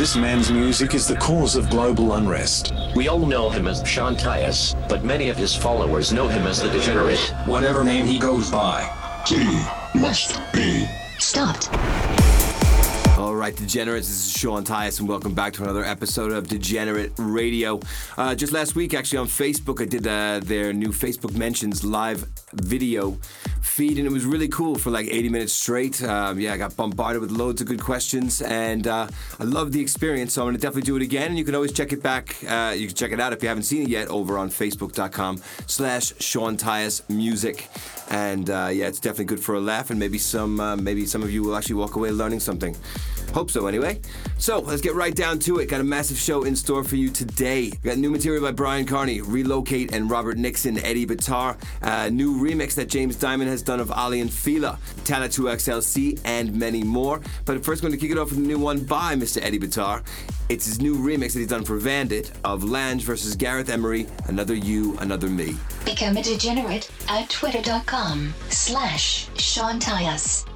This man's music is the cause of global unrest. We all know him as Sean Tyas, but many of his followers know him as the Degenerate. Whatever name he goes by. He must be Stopped. All right, Degenerates, this is Sean Tyas, and welcome back to another episode of Degenerate Radio. Uh, just last week, actually, on Facebook, I did uh, their new Facebook Mentions live video feed, and it was really cool for like 80 minutes straight. Um, yeah, I got bombarded with loads of good questions, and uh, I loved the experience, so I'm to definitely do it again, and you can always check it back. Uh, you can check it out if you haven't seen it yet over on facebook.com slash Sean Tyas Music. And uh, yeah, it's definitely good for a laugh, and maybe some uh, maybe some of you will actually walk away learning something. Hope so, anyway. So let's get right down to it. Got a massive show in store for you today. Got new material by Bryan Kearney, Relocate, and Robert Nickson, Eddie Bitar. Uh, new remix that James Dymond has done of Aly and Fila, Talla 2XLC, and many more. But first, going to kick it off with a new one by Mr. Eddie Bitar. It's his new remix that he's done for Vandit of Lange versus Gareth Emery, Another You, Another Me. Become a degenerate at twitter.com slash Sean Tyas.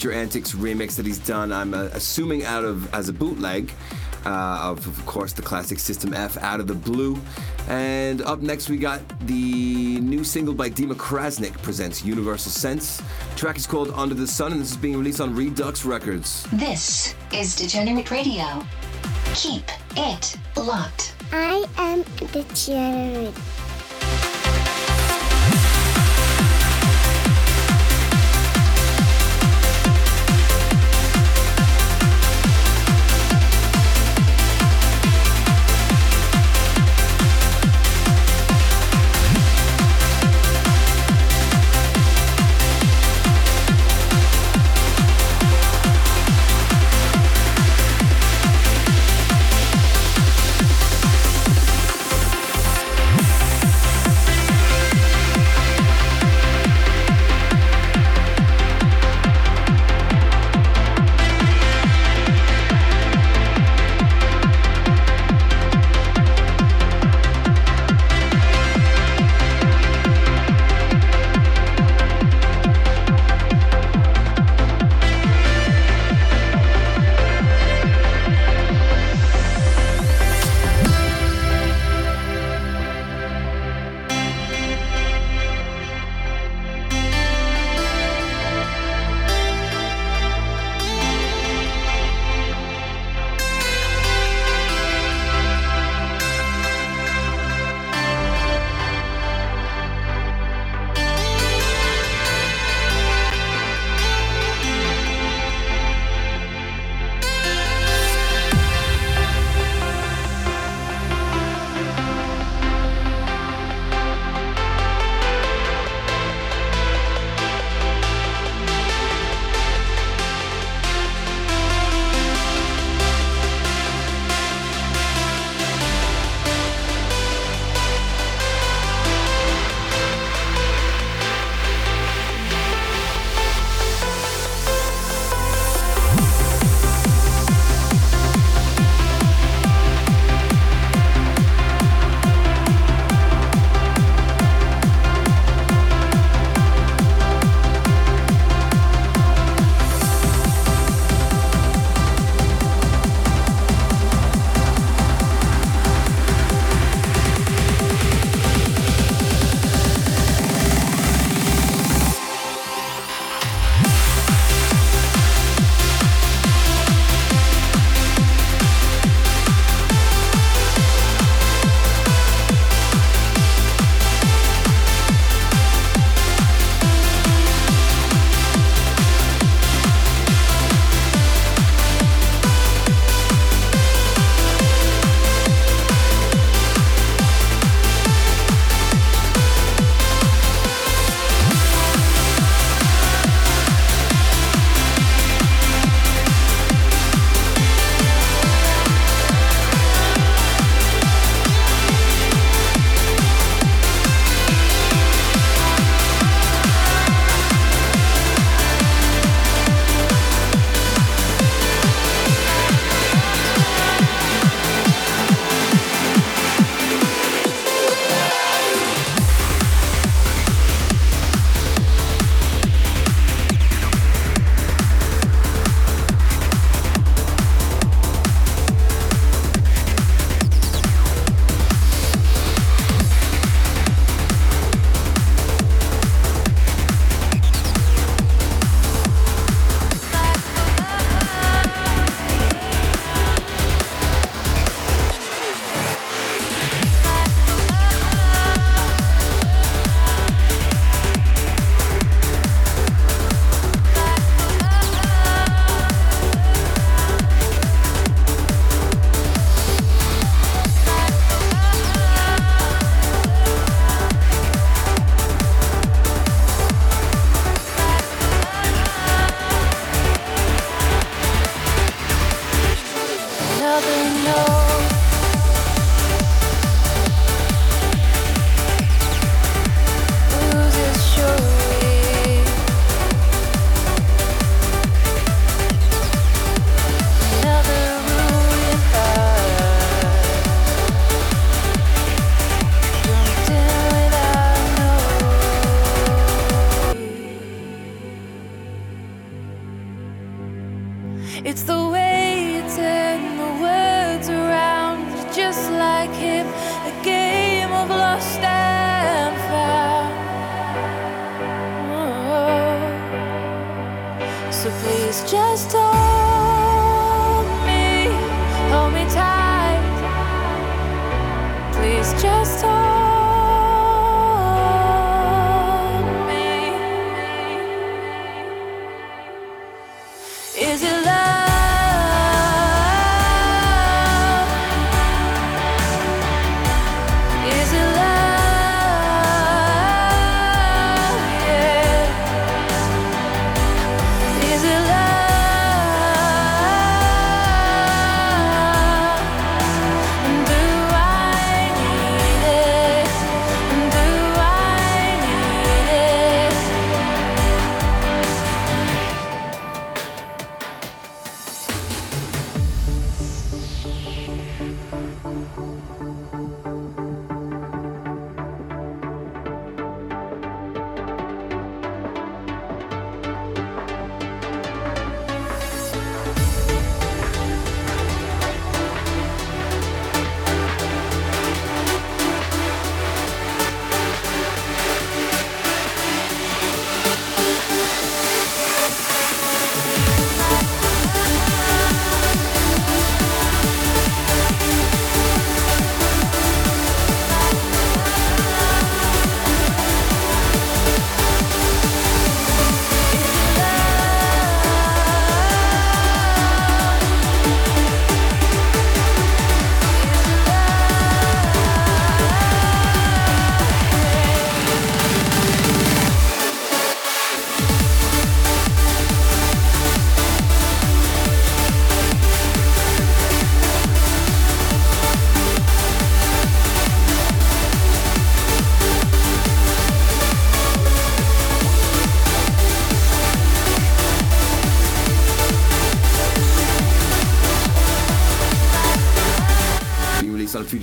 Future Antics remix that he's done. I'm uh, assuming out of as a bootleg. Uh, of, of course, the classic System F out of the blue. And up next, we got the new single by Dima Krasnik presents Universal Sense. The track is called Under the Sun, and this is being released on Redux Records. This is Degenerate Radio. Keep it locked. I am degenerate.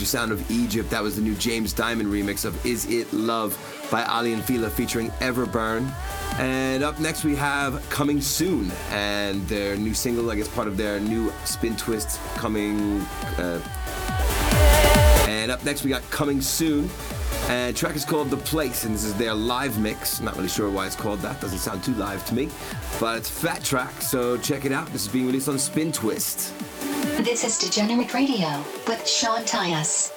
Sound of Egypt. That was the new James Dymond remix of Is It Love by Aly and Fila featuring Everburn. And up next we have Coming Soon and their new single, I guess part of their new spin twist coming. Uh, and up next we got Coming Soon. And track is called The Place, and this is their live mix. Not really sure why it's called that. Doesn't sound too live to me. But it's fat track, so check it out. This is being released on Spin Twist. This is Degenerate Radio with Sean Tyas.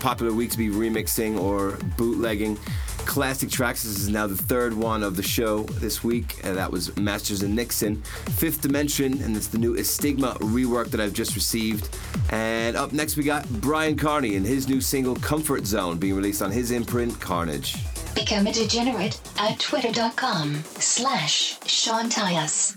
Popular week to be remixing or bootlegging classic tracks. This is now the third one of the show this week, and that was Masters and Nickson. Fifth Dimension, and it's the new Estigma rework that I've just received. And up next, we got Bryan Kearney and his new single Comfort Zone being released on his imprint Kearnage. Become a degenerate at twitter.com slash Sean Tyas.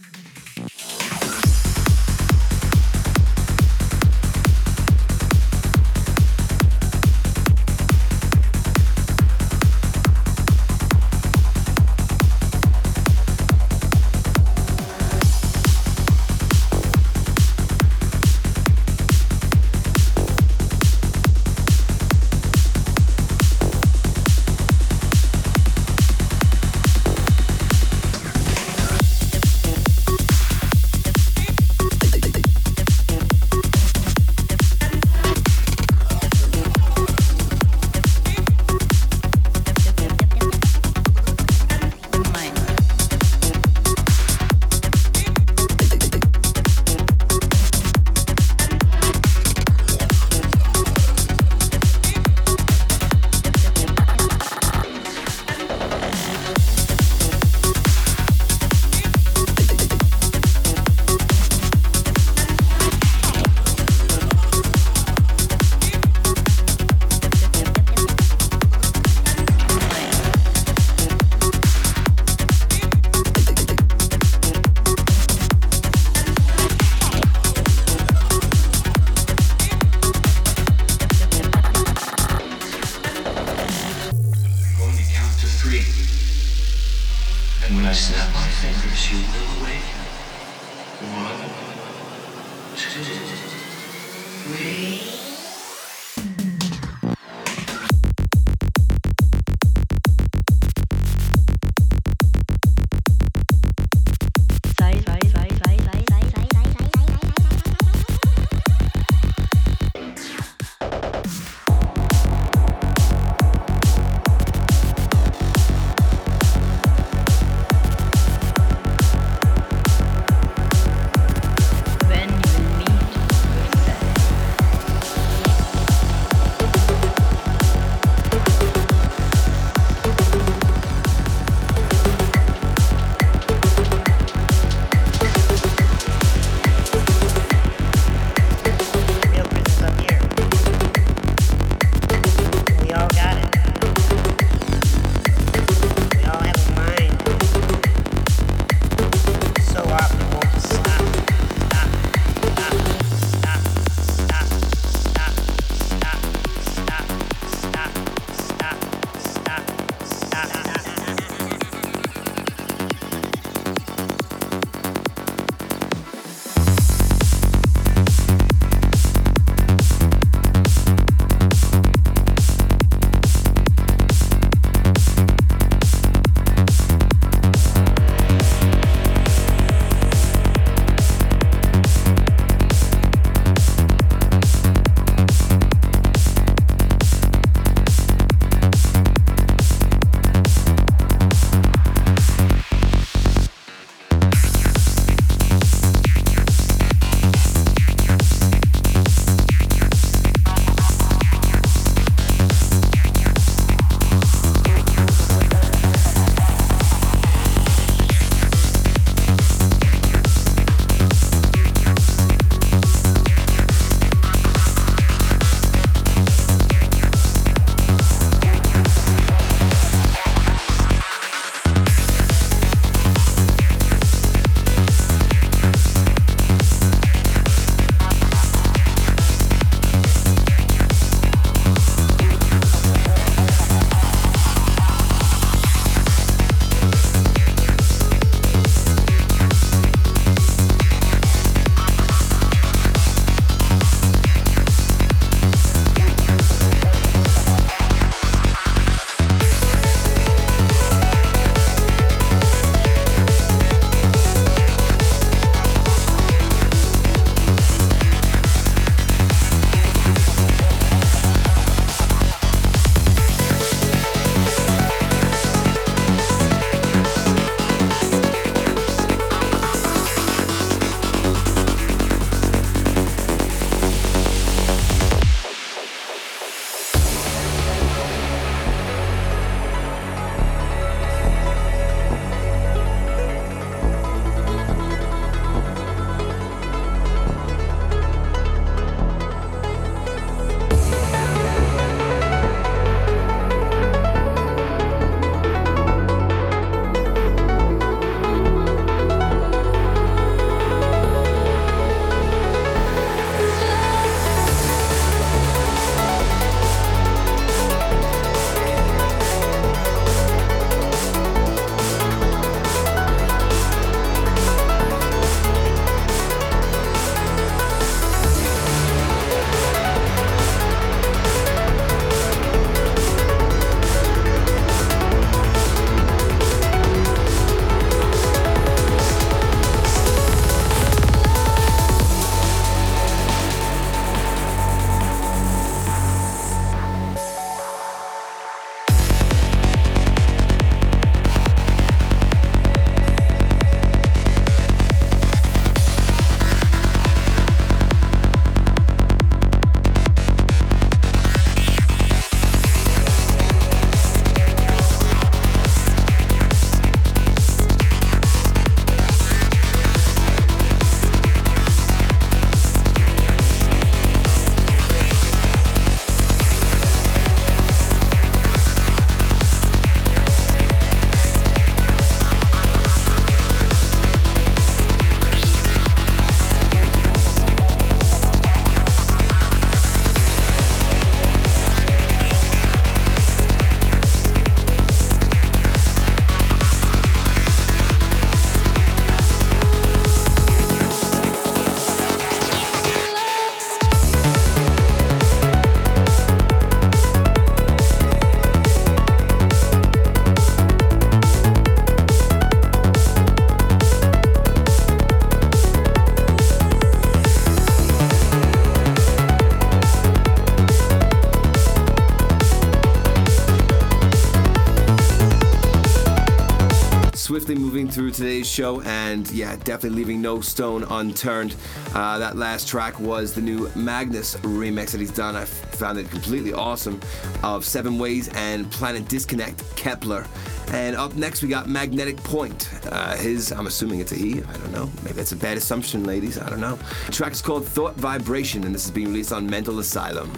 Through today's show, and yeah, definitely leaving no stone unturned. Uh, that last track was the new Magnus remix that he's done. I found it completely awesome of Seven Ways and Planet Disconnect Kepler. And up next, we got Magnetic Point. Uh, his, I'm assuming it's a he. I don't know. Maybe that's a bad assumption, ladies. I don't know. The track is called Thought Vibration, and this is being released on Mental Asylum.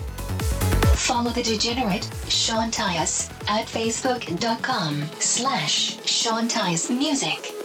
Follow the degenerate Sean Tyas at facebook.com slash Sean Tyas Music.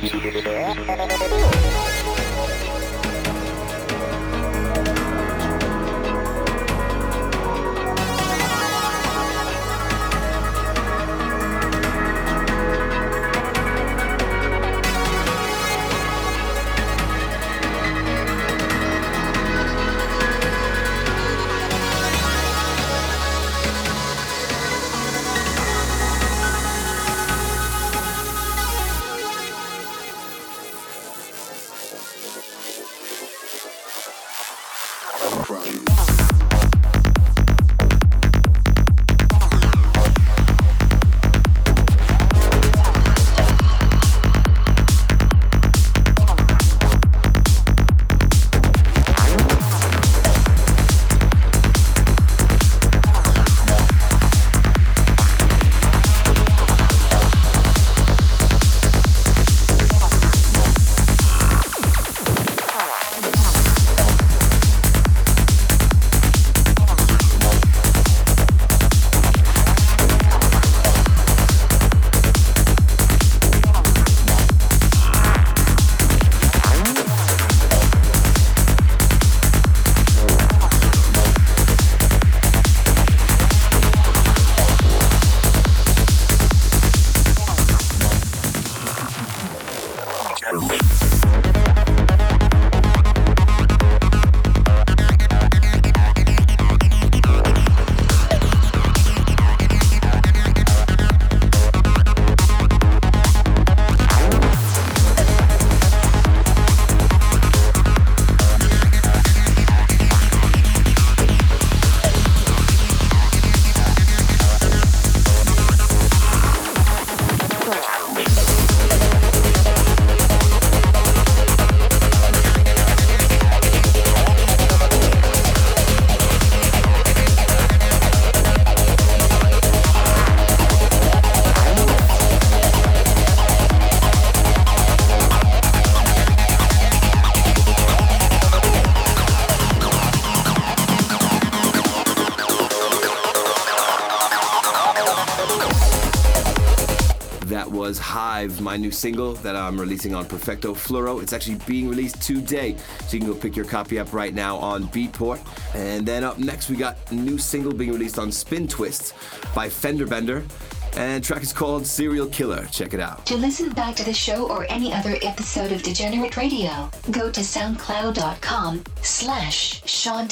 Yeah. My new single that I'm releasing on Perfecto Fluoro. It's actually being released today, so you can go pick your copy up right now on Beatport. And then up next, we got a new single being released on Spin Twist by Fender Bender. And track is called Serial Killer. Check it out. To listen back to the show or any other episode of Degenerate Radio, go to soundcloud.com slash Sean.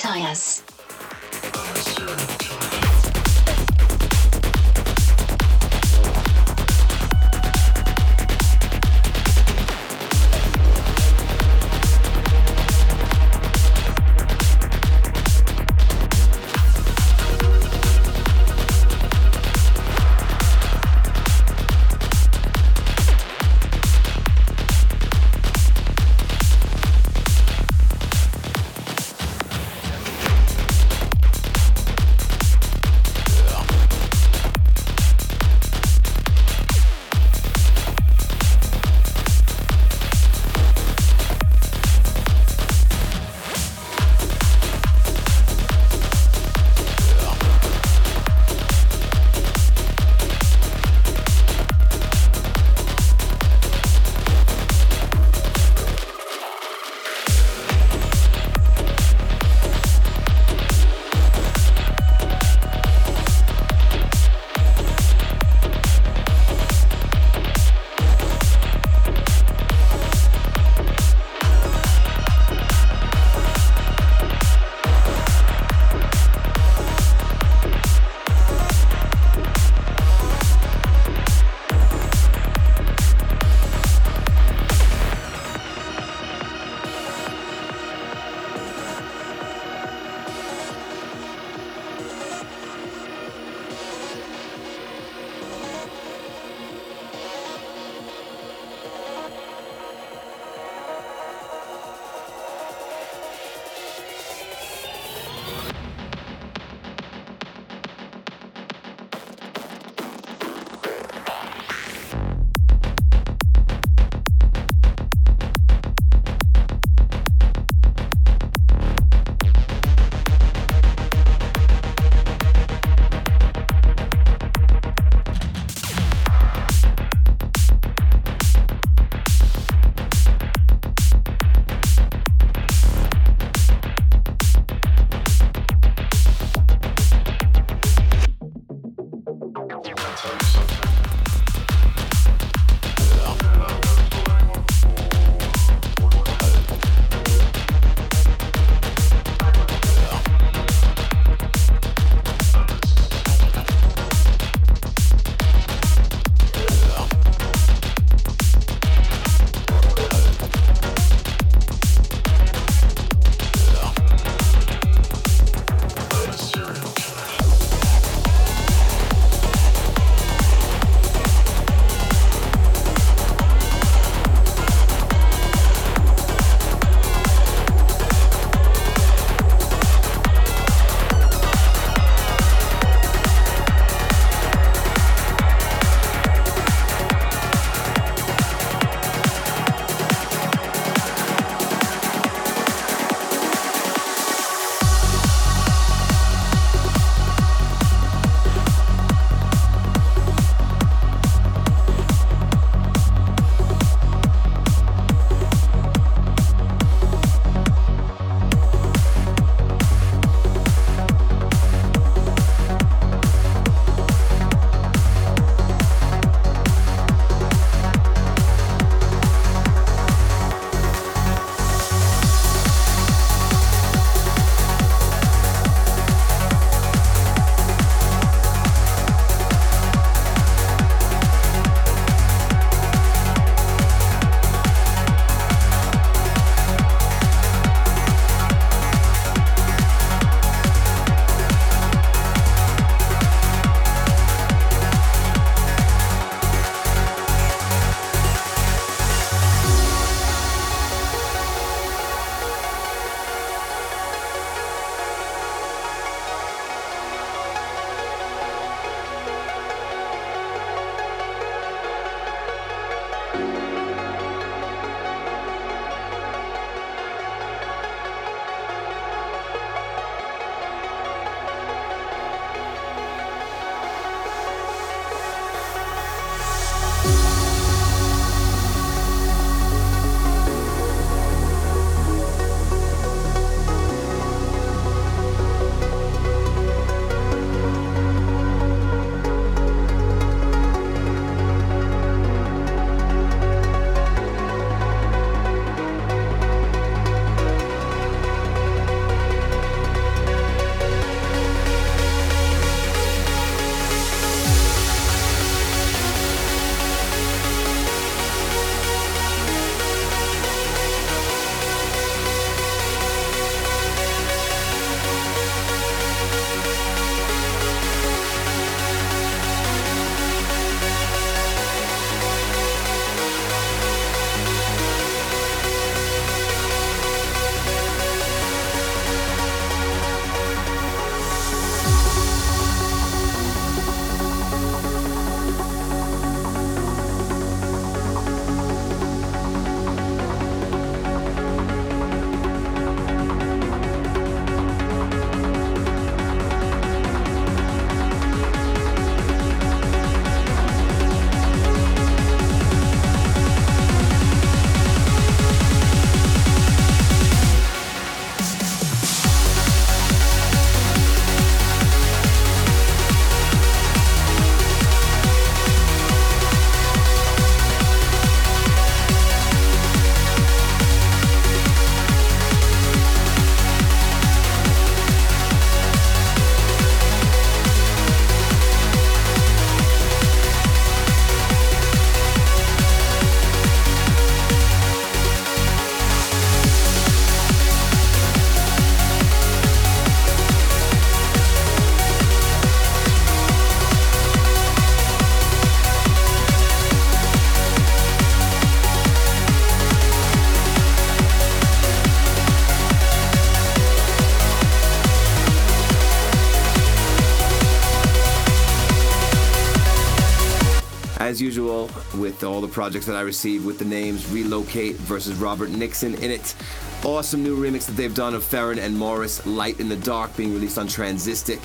Usual, with all the projects that I receive with the names Relocate versus Robert Nickson in it. Awesome new remix that they've done of Ferrin and Morris, Light in the Dark, being released on Transistic.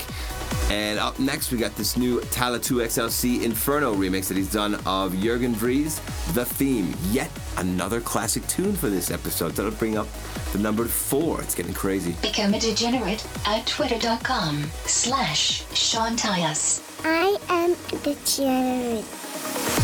And up next, we got this new Talla 2XLC Inferno remix that he's done of Jurgen Vries, The Theme. Yet another classic tune for this episode. That'll bring up the number four. It's getting crazy. Become a degenerate at twitter.com slash Sean Tyas. I am the degenerate.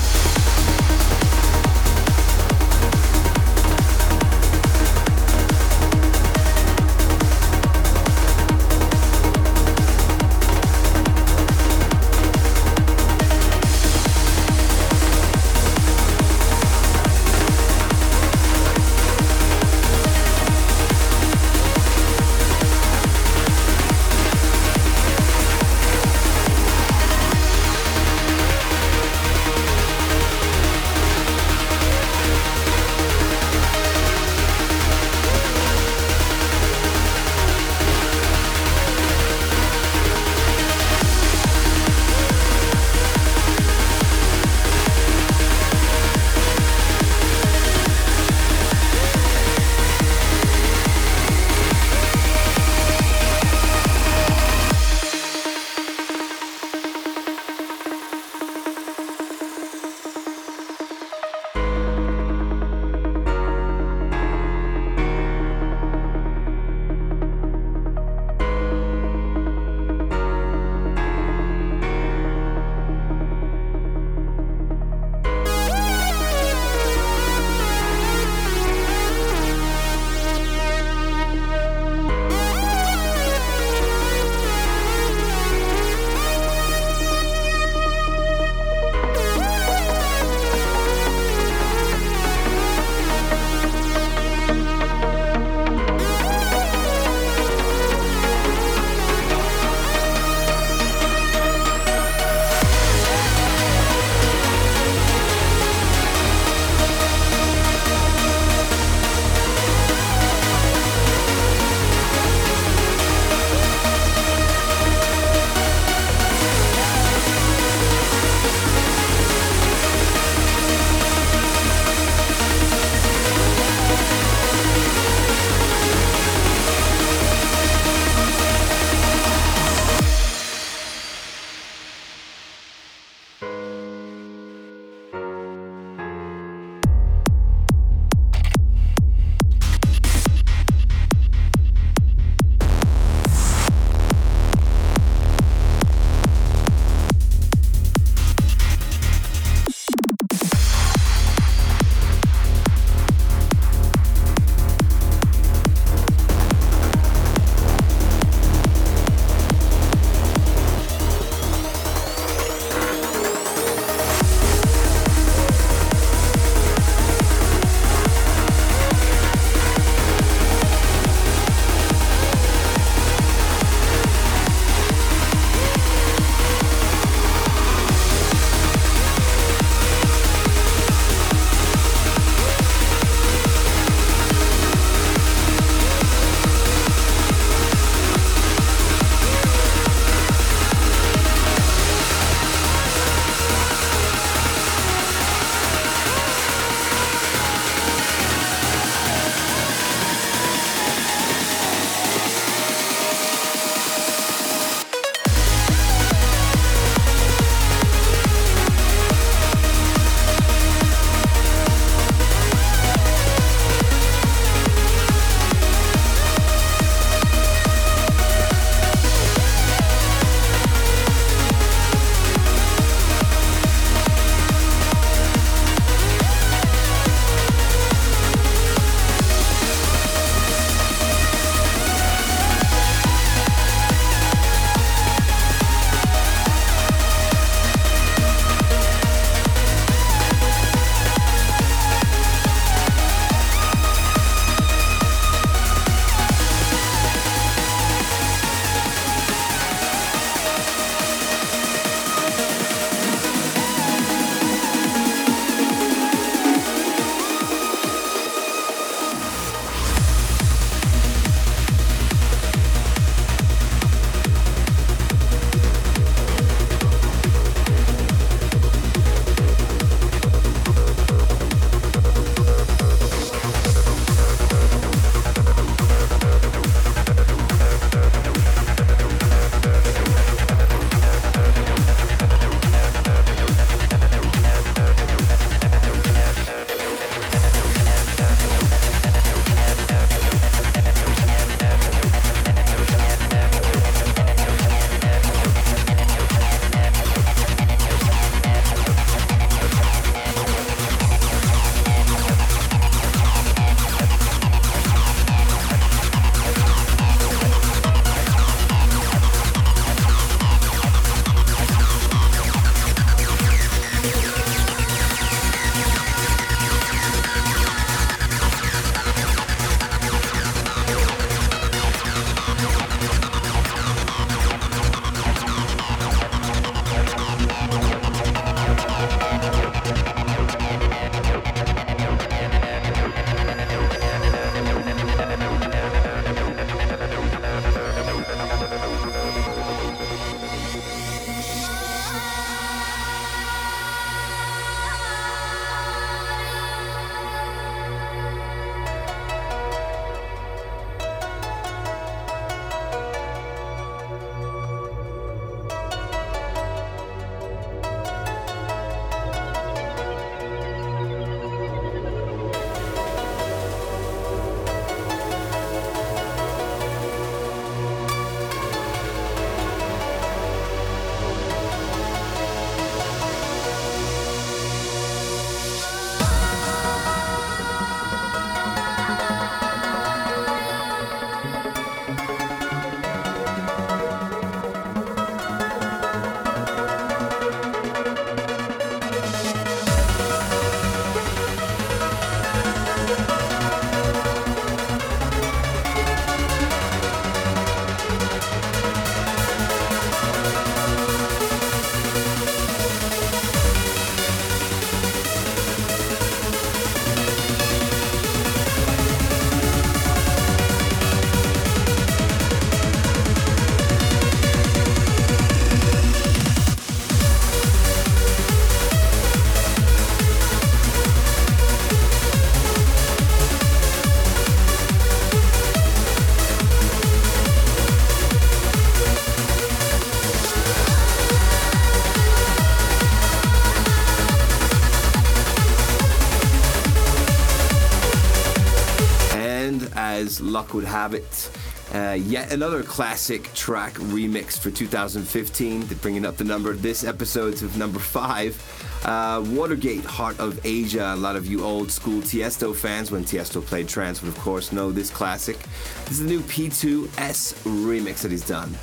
Have it. Uh, yet another classic track remix for 2015, bringing up the number this episode to number five. Uh, Watergate, Heart of Asia. A lot of you old school Tiesto fans, when Tiesto played trance, would of course know this classic. This is the new Peetu S remix that he's done.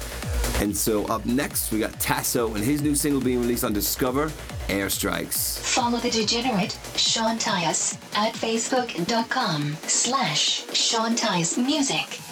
And so up next, we got Tasso and his new single being released on Discover, Airstrikes. Follow the degenerate Sean Tyas at facebook.com slash Sean Tyas Music.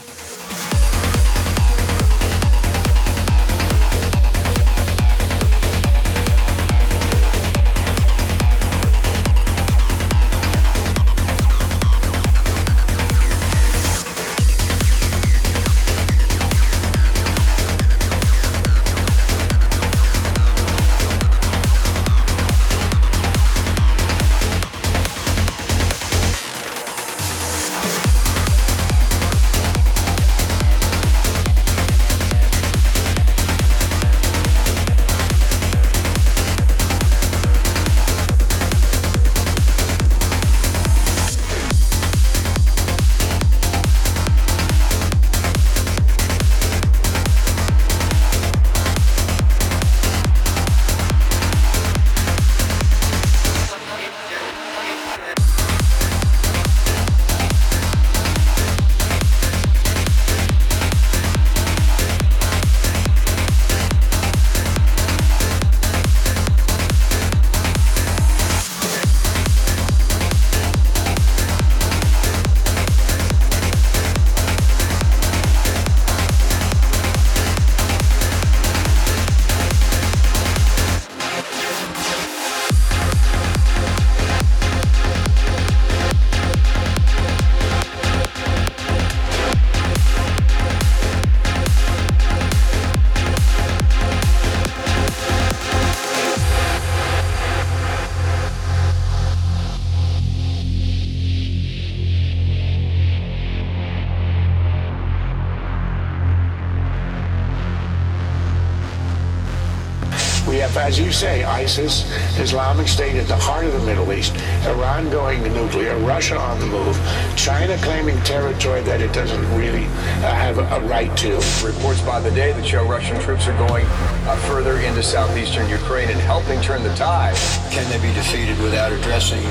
ISIS, Islamic State at the heart of the Middle East, Iran going nuclear, Russia on the move, China claiming territory that it doesn't really uh, have a, a right to. Reports by the day that show Russian troops are going uh, further into southeastern Ukraine and helping turn the tide. Can they be defeated without addressing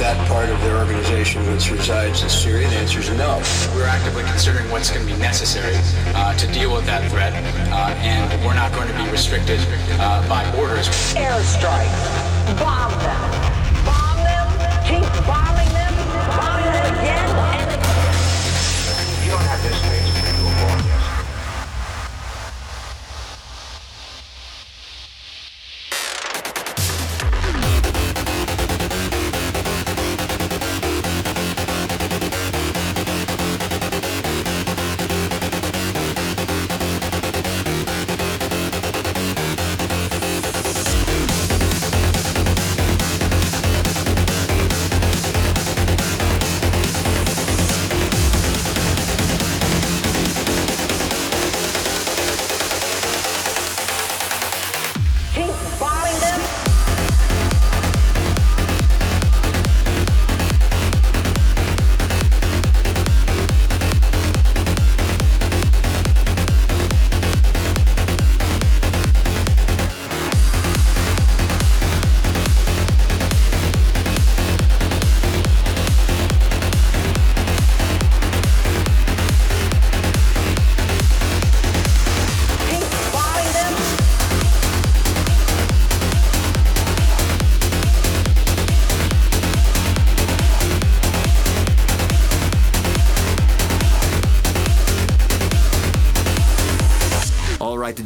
that part of their organization which resides in Syria? The answer is no. We're actively considering what's going to be necessary uh, to deal with that threat, uh, and we're not going to be restricted uh, by borders. Airstrike. Bomb them.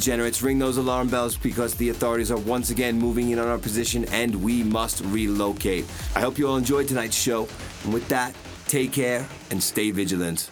Degenerates, ring those alarm bells because the authorities are once again moving in on our position and we must relocate. I hope you all enjoyed tonight's show. And with that, take care and stay vigilant.